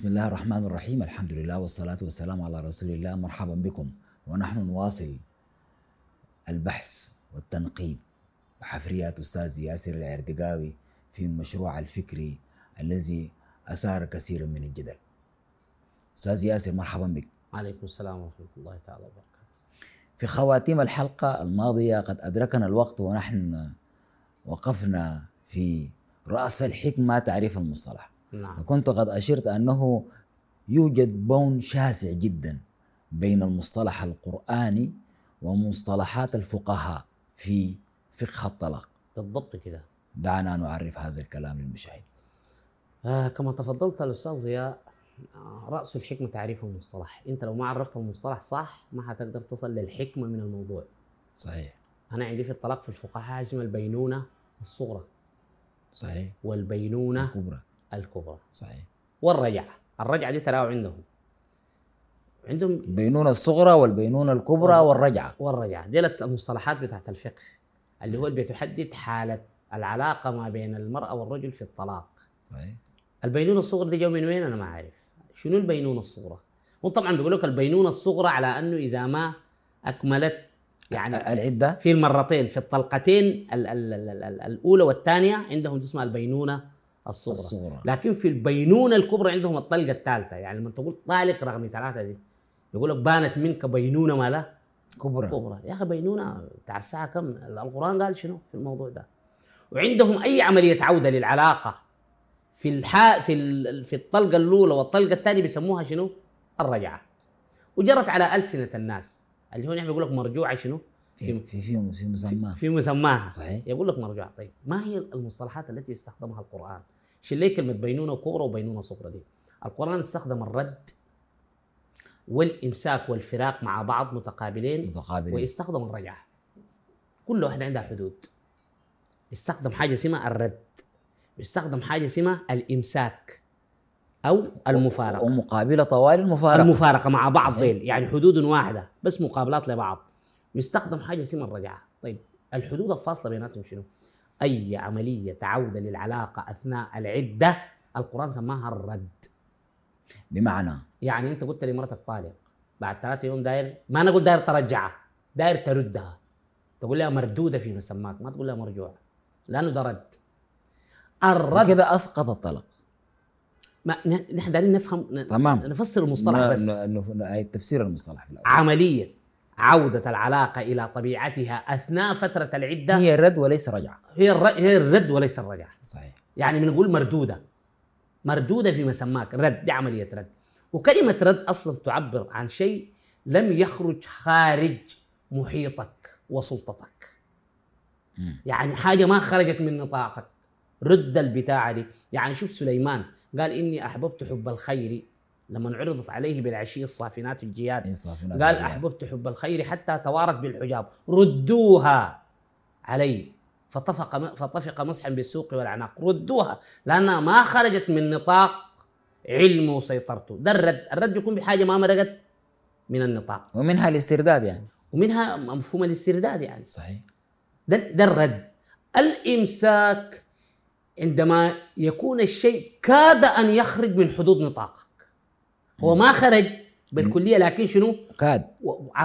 بسم الله الرحمن الرحيم. الحمد لله والصلاة والسلام على رسول الله. مرحبا بكم. ونحن نواصل البحث والتنقيب وحفريات أستاذ ياسر العردقاوي في المشروع الفكري الذي أثار كثيرا من الجدل. أستاذ ياسر مرحبا بك. عليكم السلام ورحمة الله تعالى وبركاته. في خواتيم الحلقة الماضية قد أدركنا الوقت ونحن وقفنا في رأس الحكمة تعريف المصطلح. نعم. وكنت قد أشرت أنه يوجد بون شاسع جدا بين المصطلح القرآني ومصطلحات الفقهاء في فقه الطلاق. بالضبط كده. دعنا نعرف هذا الكلام للمشاهد. آه كما تفضلت الأستاذ ضياء رأس الحكمة تعريف المصطلح. أنت لو ما عرفت المصطلح صح ما حتقدر تصل للحكمة من الموضوع. صحيح. أنا عندي في الطلاق في الفقهاء اسمها البينونة الصغرى. صحيح. والبينونة الكبرى الكبرى. صحيح. والرجعة. الرجعة دي تراو عندهم. عندهم البينونة الصغرى والبينونة الكبرى والرجعة. والرجعة. دي المصطلحات بتاعت الفقه. اللي هو اللي بتحدد حالة العلاقة ما بين المرأة والرجل في الطلاق. صحيح. البينونة الصغرى دي جو من وين أنا ما عارف شنو البينونة الصغرى؟ هم طبعا بيقول لك البينونة الصغرى على أنه إذا ما أكملت يعني العدة. في المرتين في الطلقتين ال ال ال ال ال الأولى والثانية عندهم اسمها البينونة الصغرى. الصغرى. لكن في البينونة الكبرى عندهم الطلقة الثالثة. يعني لما تقول طالق رقم ثلاثة دي يقول لك بانت منك بينونة ما لا كبرى. كبرى. يا أخي بينونة بتاع الساعة كم؟ القرآن قال شنو في الموضوع ده؟ وعندهم أي عملية عودة للعلاقة في الحا في ال... في الطلقة الأولى والطلقة الثانية بيسموها شنو؟ الرجعة. وجرت على ألسنة الناس. اللي هو نحن بيقول لك مرجوعة شنو؟ في في في, مسمى في مسماها. صحيح. يقول لك مرجوعة. طيب ما هي المصطلحات التي استخدمها القرآن؟ شيل لي كلمة بينونة كبرى وبينونة صغرى دي؟ القرآن استخدم الرد والإمساك والفراق مع بعض متقابلين متقابلين. ويستخدم الرجعة. كل واحدة عندها حدود. يستخدم حاجة اسمها الرد. يستخدم حاجة اسمها الإمساك أو المفارقة. ومقابلة طوال المفارقة. المفارقة مع بعض. ذيل يعني حدود واحدة بس مقابلات لبعض. يستخدم حاجة اسمها الرجعة. طيب الحدود الفاصلة بيناتهم شنو؟ أي عملية عودة للعلاقة أثناء العدة القرآن سماها الرد. بمعنى؟ يعني أنت قلت لمرتك طالق بعد ثلاثة يوم داير ما أنا أقول داير ترجعها داير تردها. تقول لها مردودة في مسماك ما تقول لها مرجوعة لأنه ده رد. الرد كده أسقط الطلق ما نحن دايرين نفهم تمام. نفسر المصطلح بس. ن- ن- أي تفسير المصطلح في الأول. عملية. عودة العلاقة إلى طبيعتها أثناء فترة العدة. هي رد وليس رجعة هي الر... هي الرد وليس الرجعة. صحيح. يعني بنقول مردودة. مردودة في مسماك رد دي عملية رد. وكلمة رد أصلا تعبر عن شيء لم يخرج خارج محيطك وسلطتك. يعني حاجة ما خرجت من نطاقك. رد البتاعة دي. يعني شوف سليمان قال إني أحببت حب الخير لما عرضت عليه بالعشي الصافنات الجياد. إنصافنا قال ترجع. أحببت حب الخير حتى توارت بالحجاب. ردوها علي. فطفق فطفق مسحا بالسوق والاعناق ردوها لأنها ما خرجت من نطاق علمه وسيطرته. ده الرد. الرد يكون بحاجة ما مرقت من النطاق. ومنها الاسترداد يعني. ومنها مفهوم الاسترداد يعني. صحيح. ده, ده الرد. الإمساك عندما يكون الشيء كاد أن يخرج من حدود نطاقك هو ما خرج بالكلية لكن شنو؟ كاد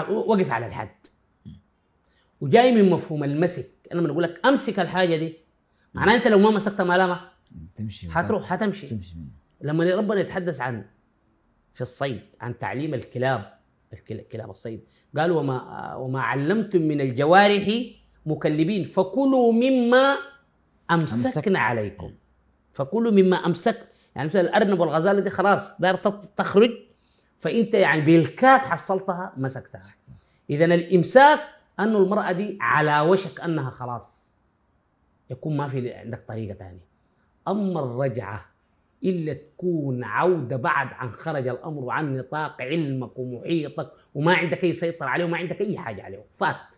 وقف على الحد. وجاي من مفهوم المسك. أنا لما أقول لك أمسك الحاجة دي. معناه أنت لو ما مسكتها ملامة تمشي حتروح حتمشي. تمشي لما ربنا يتحدث عن في الصيد عن تعليم الكلاب الكل- كلاب الصيد قال وما وما علمتم من الجوارح مكلبين فكلوا مما أمسكنا. عليكم. فكلوا مما أمسك يعني مثلا الأرنب والغزاله دي خلاص دار تخرج فإنت يعني بالكاد حصلتها مسكتها. اذا الإمساك انه المرأة دي على وشك أنها خلاص يكون ما في عندك طريقة ثانية أما الرجعة إلا تكون عودة بعد عن خرج الأمر عن نطاق علمك ومحيطك وما عندك أي سيطرة عليه وما عندك أي حاجة عليه فات.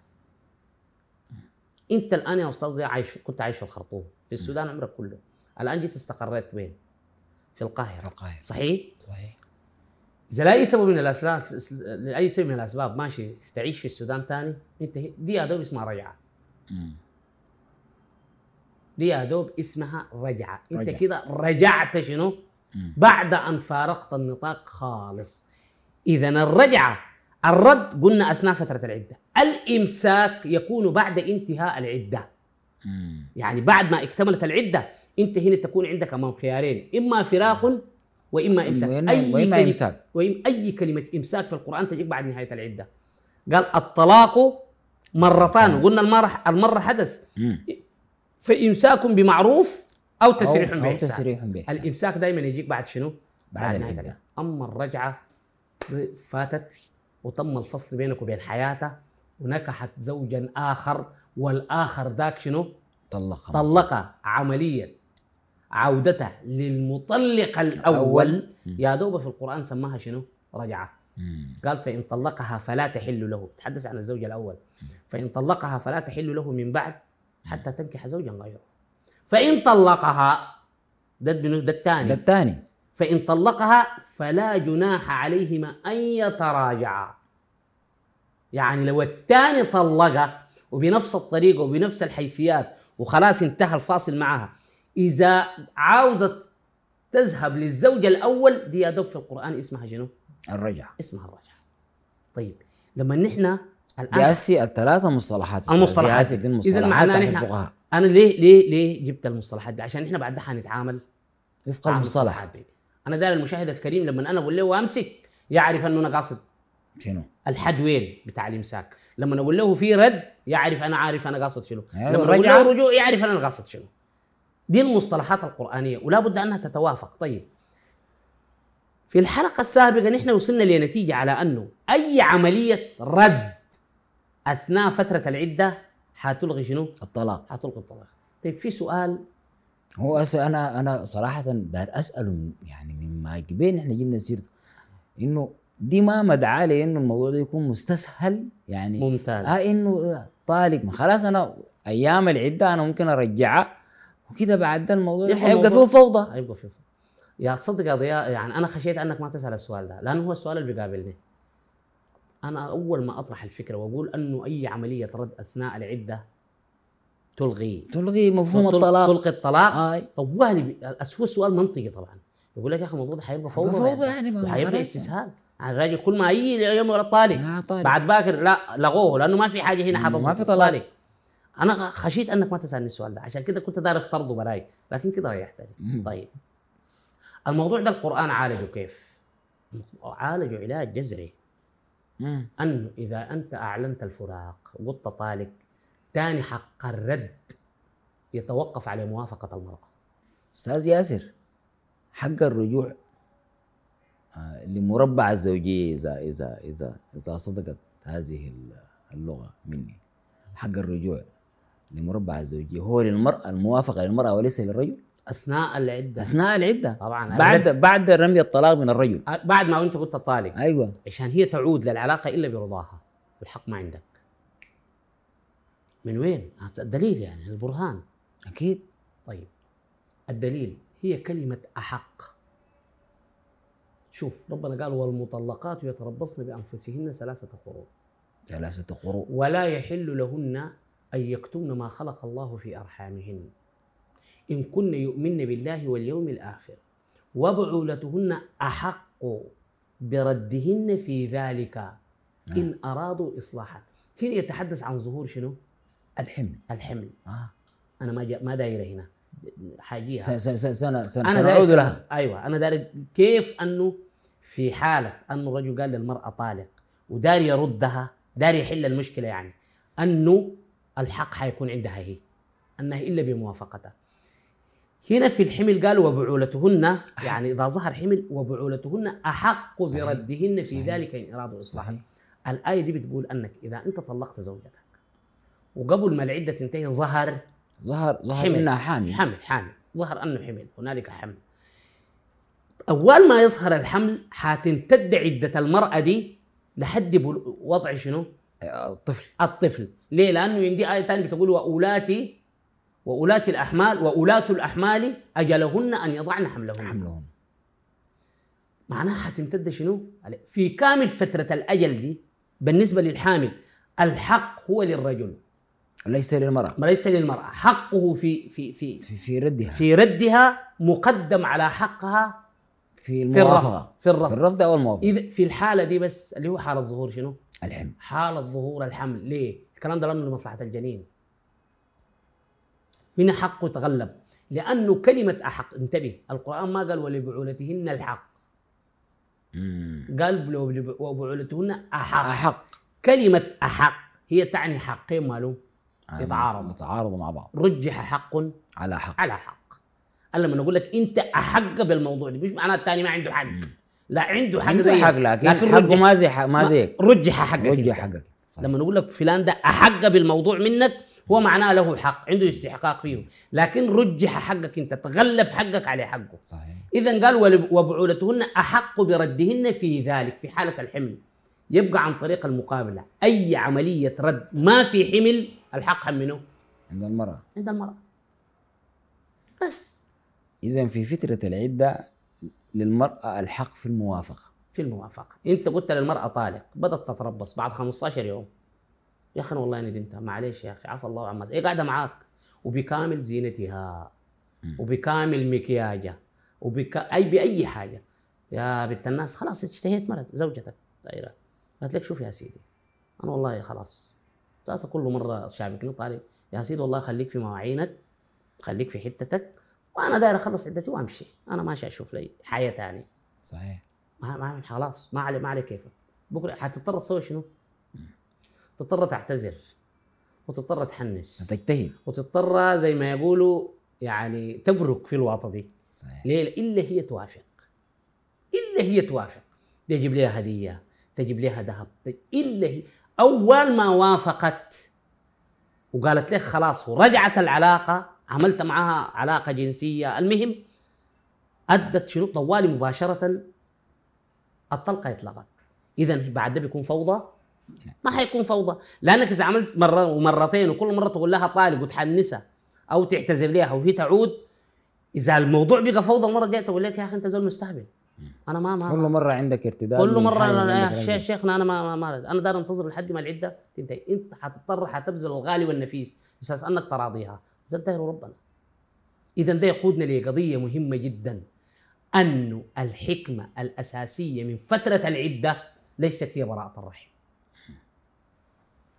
أنت الآن يا أستاذ عايش كنت عايش في الخرطوم في السودان عمرك كله. الآن جيت استقريت وين؟ في القاهرة في القاهرة صحيح؟ صحيح إذا لأي سبب من الأسباب لأي سبب من الأسباب ماشي تعيش في السودان ثاني انت دي يا دوب اسمها رجعة مم. دي يا دوب اسمها رجعة. كده رجعت شنو مم. بعد أن فارقت النطاق خالص اذا الرجعة الرد قلنا أثناء فترة العدة الإمساك يكون بعد انتهاء العدة مم. يعني بعد ما اكتملت العدة انت هنا تكون عندك امام خيارين إما فراق وإما إمساك وإما- وإما كلمة- إمساك. وإم أي كلمة إمساك في القرآن تجيك بعد نهاية العدة قال الطلاق مرتان قلنا المره المره حدث. فامساك بمعروف أو تسريح أو- بإحسان تسريح بإحسان الإمساك دائما يجيك بعد شنو؟ بعد نهاية العدة. أما الرجعة فاتت وتم الفصل بينك وبين حياته ونكحت زوجا آخر والآخر ذاك شنو؟ طلق طلق عمليا عودته للمطلق الأول. يا دوب في القرآن سماها شنو؟ رجعة. قال فإن طلقها فلا تحل له تحدث عن الزوج الأول فإن طلقها فلا تحل له من بعد حتى تنكح زوجا غيره فإن طلقها ده؟ ده ده الثاني الثاني فإن طلقها فلا جناح عليهما أن يتراجعا يعني لو الثاني طلقها وبنفس الطريقة وبنفس الحيثيات وخلاص انتهى الفاصل معها إذا عاوزت تذهب للزوج الأول دي يا دوب في القرآن اسمها شنو؟ الرجعة. اسمها الرجعة. طيب لما نحن الآن هسي الثلاثة مصطلحات. المصطلحات. دي المصطلحات الفقهاء. أنا ليه ليه ليه جبت المصطلحات دي؟ عشان إحنا بعد ده حنتعامل وفق المصطلح. المصطلحات دي. أنا داير المشاهد الكريم لما أنا أقول له أمسك يعرف أنه أنا قاصد. شنو؟ الحد وين؟ بتاع الإمساك. لما أقول له في رد يعرف أنا عارف أنا قاصد شنو. أيوة، لما أقول. له رجوع يعرف أنا قاصد شنو. دي المصطلحات القرآنية ولا بد أنها تتوافق. طيب في الحلقة السابقة نحن وصلنا لنتيجة على أنه أي عملية رد أثناء فترة العدة حتلغي شنو؟ الطلاق. حتلغي الطلاق. طيب في سؤال. هو أنا أنا صراحة داير أسأله من يعني مما قبل إحنا جبنا سيرته إنه دي ما مدعاة لإنه الموضوع ده يكون مستسهل يعني ممتاز. آه إنه طالق. ما خلاص أنا أيام العدة أنا ممكن أرجعها وكده بعد ده الموضوع ده يبقى حيبقى الموضوع- فيه فوضى. هيبقى في يا تصدق يا ضياء يعني أنا خشيت أنك ما تسأل السؤال ده لأنه هو السؤال اللي بيقابلني. أنا أول ما أطرح الفكرة وأقول أنه أي عملية رد أثناء العدة تلغي. تلغي مفهوم الطلاق. تلغي الطلاق. آه. طب وهل بي- هو السؤال منطقي طبعا. يقول لك يا أخي الموضوع ده حيبقى فوضى فوضى يعني. وحيبقى خلاص. استسهال. يعني الراجل كل ما يجي يوم طالق آه طالق. بعد باكر لا لغوه لأنه ما في حاجة هنا حاطط ما في طلاق. أنا خشيت أنك ما تسألني السؤال ده. عشان كده كنت داير افترضه براي. لكن كده ريحتني. طيب. الموضوع ده القرآن عالجه كيف؟ عالجه علاج جذري. أنه إذا أنت أعلنت الفراق وقلت طالق تاني حق الرد يتوقف على موافقة المرأة. أستاذ ياسر حق الرجوع آه، لمربع الزوجية إذا إذا إذا إذا صدقت هذه اللغة مني. حق الرجوع. لمربع الزوجيه هو للمرأة الموافقة للمرأة وليس للرجل؟ أثناء العدة. أثناء العدة. طبعا. بعد بعد رمي الطلاق من الرجل. بعد ما أنت قلت طالق أيوه. عشان هي تعود للعلاقة إلا برضاها. الحق ما عندك. من وين؟ الدليل يعني البرهان أكيد. طيب. الدليل هي كلمة أحق. شوف ربنا قال والمطلقات يتربصن بأنفسهن ثلاثة قروء ثلاثة قروء ولا يحل لهن أن يكتمن ما خلق الله في أرحامهن. إن كن يؤمن بالله واليوم الآخر وبعولتهن أحق بردهن في ذلك. إن أرادوا إصلاحا هنا يتحدث عن ظهور شنو؟ الحمل. الحمل. آه. أنا ما جا ما دايرة هنا. حاجيها. س- س- س- سنة سنة أنا سنعود داير لها. أيوه أنا داير كيف أنه في حالة أنه الرجل قال للمرأة طالق ودار يردها دار يحل المشكلة يعني أنه الحق حيكون عندها هي أنها إلا بموافقتها هنا في الحمل قال وبعولتهن يعني إذا ظهر حمل وبعولتهن أحق صحيح. بردهن في صحيح. ذلك إن إرادوا إصلاحا. الآية دي بتقول أنك إذا أنت طلقت زوجتك وقبل ما العدة تنتهي ظهر ظهر ظهر حمل. إنها حامل حمل حامل ظهر أنه حمل هنالك حمل أول ما يظهر الحمل حتمتد عدة المرأة دي لحد وضع شنو؟ الطفل. الطفل. ليه؟ لأنه عندي آية ثانية بتقول واولاتي واولات الاحمال وأولات الأحمال أجلهن أن يضعن حملهن. حملهم معناها حتمتد شنو؟ في كامل فترة الأجل دي بالنسبة للحامل الحق هو للرجل. ليس للمرأة. وليس للمرأة. حقه في في في في في ردها. في ردها مقدم على حقها في في الرفض. الموافقة. في الرفض. في الرفض أو الموافقة؟ اذا في الحالة دي بس اللي هو حالة ظهور شنو؟ الحمل. حاله ظهور الحمل. ليه؟ الكلام ده لأنه لمصلحة الجنين. هنا حقه يتغلب. لأنه كلمة أحق. انتبه القرآن ما قال ولبعولتهن الحق. مم. قال وبعولتهن أحق. أحق. كلمة أحق هي تعني حقين مالهم آه، يتعارضوا. يتعارضوا مع بعض. رجح حق على حق. على حق. أنا لما نقول لك أنت أحق بالموضوع ده مش معناه الثاني ما عنده حق. مم. لا عنده حق عنده زيك. حق لكن, لكن حقه رجح- ما زي حق ما زيك. رجح حقك انت. حقك. لما نقول لك فلان ده أحق بالموضوع منك هو معناه له حق عنده استحقاق فيه. لكن رجح حقك انت تغلب حقك على حقه. صحيح. اذا قال وبعولتهن أحق بردهن في ذلك في حاله الحمل. يبقى عن طريق المقابلة. أي عملية رد ما في حمل الحق منه. عند المرأة. عند المرأة. بس. اذا في فترة العدة للمرأة الحق في الموافقة. في الموافقة. انت قلت للمرأة طالق بدأت تتربص بعد 15 يوم. يا أخي والله ندمتها. معلش يا أخي عفى الله عما هي قاعدة معاك. وبكامل زينتها. وبكامل مكياجها. وبك أي بأي حاجة. يا بنت الناس خلاص اشتهيت مرت زوجتك. دايره قالت لك شوف يا سيدي أنا والله خلاص. كل مرة شعبك طالب يا سيدي والله خليك في مواعينك خليك في حتتك. وأنا داير أخلص عدتي وأمشي. أنا ماشي أشوف لي حياة ثانية صحيح. ما ما خلاص ما علي ما علي كيفك. بكرة حتضطر تسوي شنو؟ تضطر تعتذر وتضطر تحنس تجتهد. وتضطر زي ما يقولوا يعني تبرك في الواطه دي. صحيح. ليه؟ إلا هي توافق. إلا هي توافق. تجيب لها هدية تجيب لها ذهب إلا هي أول ما وافقت وقالت لك خلاص ورجعت العلاقة عملت معها علاقة جنسية. المهم أدت شنو؟ طوالي مباشرة الطلقة اتلغت اذا بعد ده بيكون فوضى؟ ما حيكون فوضى. لأنك إذا عملت مرة ومرتين وكل مرة تقول لها طالق وتحنسها أو تعتذر لها وهي تعود إذا الموضوع بقى فوضى المرة الجاية تقول لك يا أخي أنت زول مستهبل. أنا ما ما كل مرة عندك ارتداد كل مرة عندك يا. شيخ شيخنا أنا ما ما, ما أنا داير أنتظر لحد ما العدة تنتهي. أنت حتضطر حتبذل الغالي والنفيس أساس أنك تراضيها. ده داير ربنا. اذا ده يقودنا لقضيه مهمة جدا. انه الحكمة الأساسية من فترة العدة ليست هي براءة الرحم.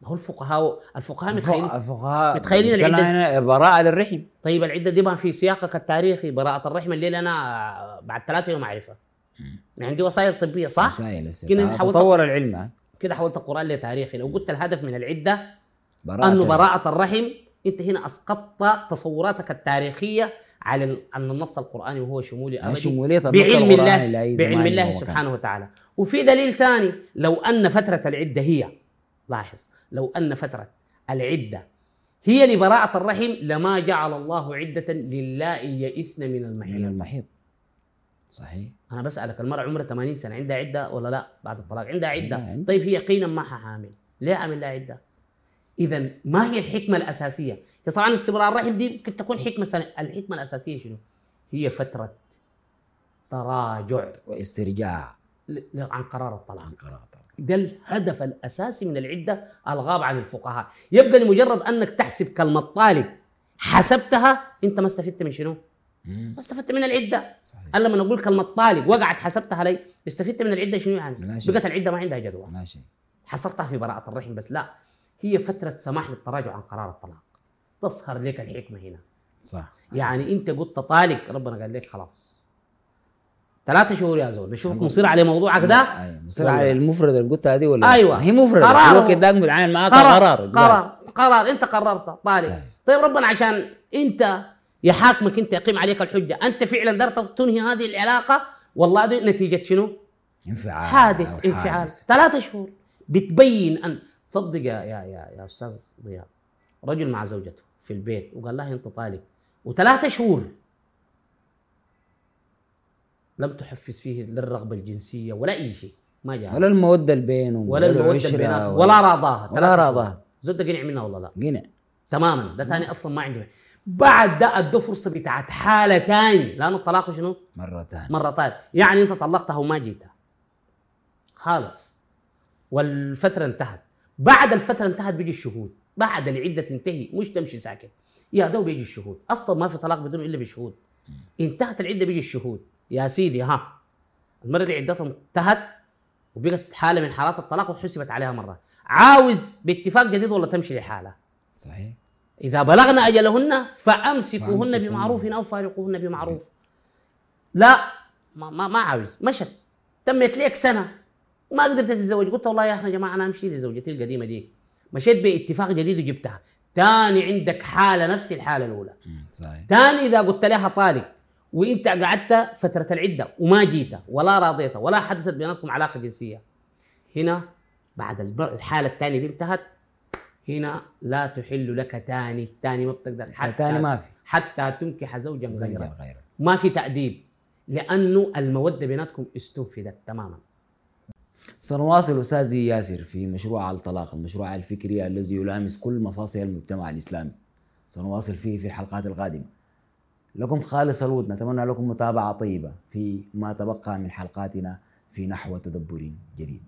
ما هو الفقهاء الفقهاء متخيلين الفقهاء متخيلين العدة- براءة للرحم. طيب العدة دي ما في سياقك التاريخي براءة الرحم اللي أنا بعد ثلاثة يوم أعرفها. عندي وسائل طبية صح؟ وسائل تطور العلم؟ كده حولت القران لتاريخي لو قلت الهدف من العدة براءة الرحم. براءة الرحم انت هنا اسقطت تصوراتك التاريخية على عن النص القرآني وهو شمولي أبدي بعلم الله بعلم الله. سبحانه وتعالى. وفي دليل ثاني لو أن فترة العدة هي لاحظ لو أن فترة العدة هي لبراءة الرحم لما جعل الله عدة للائي يئسن من من المحيض المحيط. صحيح. أنا بسألك المرأة عمرها 80 سنة عندها عدة ولا لا؟ بعد الطلاق عندها عندها. طيب هي قينا معها حامل؟ ليه عامل لها عدة؟ إذا ما هي الحكمة الأساسية؟ هي طبعا استمرار الرحم دي ممكن تكون حكمة سنة. الحكمة الأساسية شنو؟ هي فترة تراجع واسترجاع. عن قرار الطلاق. عن قراءة ده الهدف الأساسي من العدة الغاب عن الفقهاء. يبقى لمجرد أنك تحسب كلمة طالق حسبتها أنت ما استفدت من شنو؟ ما استفدت من العدة. صحيح. أنا لما نقول كلمة طالق وقعت حسبتها لي استفدت من العدة شنو يعني؟ بقت العدة ما عندها جدوى. لا شيء. حصرتها في براءة الرحم بس لا. هي فترة سماح بالتراجع عن قرار الطلاق. تظهر لك الحكمة هنا. صح. يعني انت قلت طالق ربنا قال لك خلاص. ثلاثة شهور يا زول نشوفك مصير على موضوعك ده؟ أيوة. على لا؟ المفرد اللي قلتها دي ولا؟ أيوة. ما هي مفردة قرار. الوقت ذاك متعامل معاك قرار. قرار. قرار. قرار. انت قررت. طالب صحيح. طيب ربنا عشان انت يحاكمك انت يقيم عليك الحجة انت فعلا درت تنهي هذه العلاقة؟ والله دي نتيجة شنو؟ انفعال. حادث انفعال. ثلاثة شهور. بتبين أن صدق يا يا يا, يا أستاذ ضياء. رجل مع زوجته في البيت وقال لها أنت طالق وثلاثة شهور لم تحفز فيه للرغبة الجنسية ولا أي شيء ما جاء. ولا المودة اللي بينهم ولا المودة البينات ولا راضاها ولا. راضاها. زود قنع منها ولا لا؟ قنع. تماما. ده ثاني أصلا ما عنده بعد ده ادوا فرصة بتاعت حالة ثاني لأنه الطلاق شنو؟ مرة ثانية مرتين يعني أنت طلقتها وما جيتها. خالص. والفترة انتهت. بعد الفترة انتهت بيجي الشهود. بعد العدة تنتهي مش تمشي ساكت. يا ده بيجي الشهود. أصلا ما في طلاق بدون إلا بشهود. انتهت العدة بيجي الشهود. يا سيدي ها. المرة دي عدتها انتهت وبقت حالة من حالات الطلاق وحسبت عليها مرة. عاوز باتفاق جديد ولا تمشي لحالها؟ صحيح. إذا بلغنا أجلهن فأمسكوهن فأمسكوهن. بمعروف أو فارقوهن بمعروف. لا ما, ما, ما عاوز. مشت. تمت لك سنة. وما قدرت تتزوج. قلت والله يا أخي يا جماعة أنا أمشي لزوجتي القديمة دي. مشيت باتفاق جديد وجبتها. تاني عندك حالة نفس الحالة الأولى. مم. صحيح. تاني إذا قلت لها طالق وإنت قعدت فترة العدة وما جيت ولا راضيت ولا حدثت بيناتكم علاقة جنسية. هنا بعد الحالة الثانية دي انتهت. هنا لا تحل لك ثاني ثاني ما بتقدر. حتى تاني ما في. حتى تنكح زوجا غيرك. غيره ما في تأديب. لأنه المودة بيناتكم استنفذت تماما. سنواصل أستاذي ياسر في مشروع الطلاق المشروع الفكري الذي يلامس كل مفاصل المجتمع الإسلامي. سنواصل فيه في الحلقات القادمة. لكم خالص الود نتمنى لكم متابعة طيبة في ما تبقى من حلقاتنا في نحو تدبر جديد.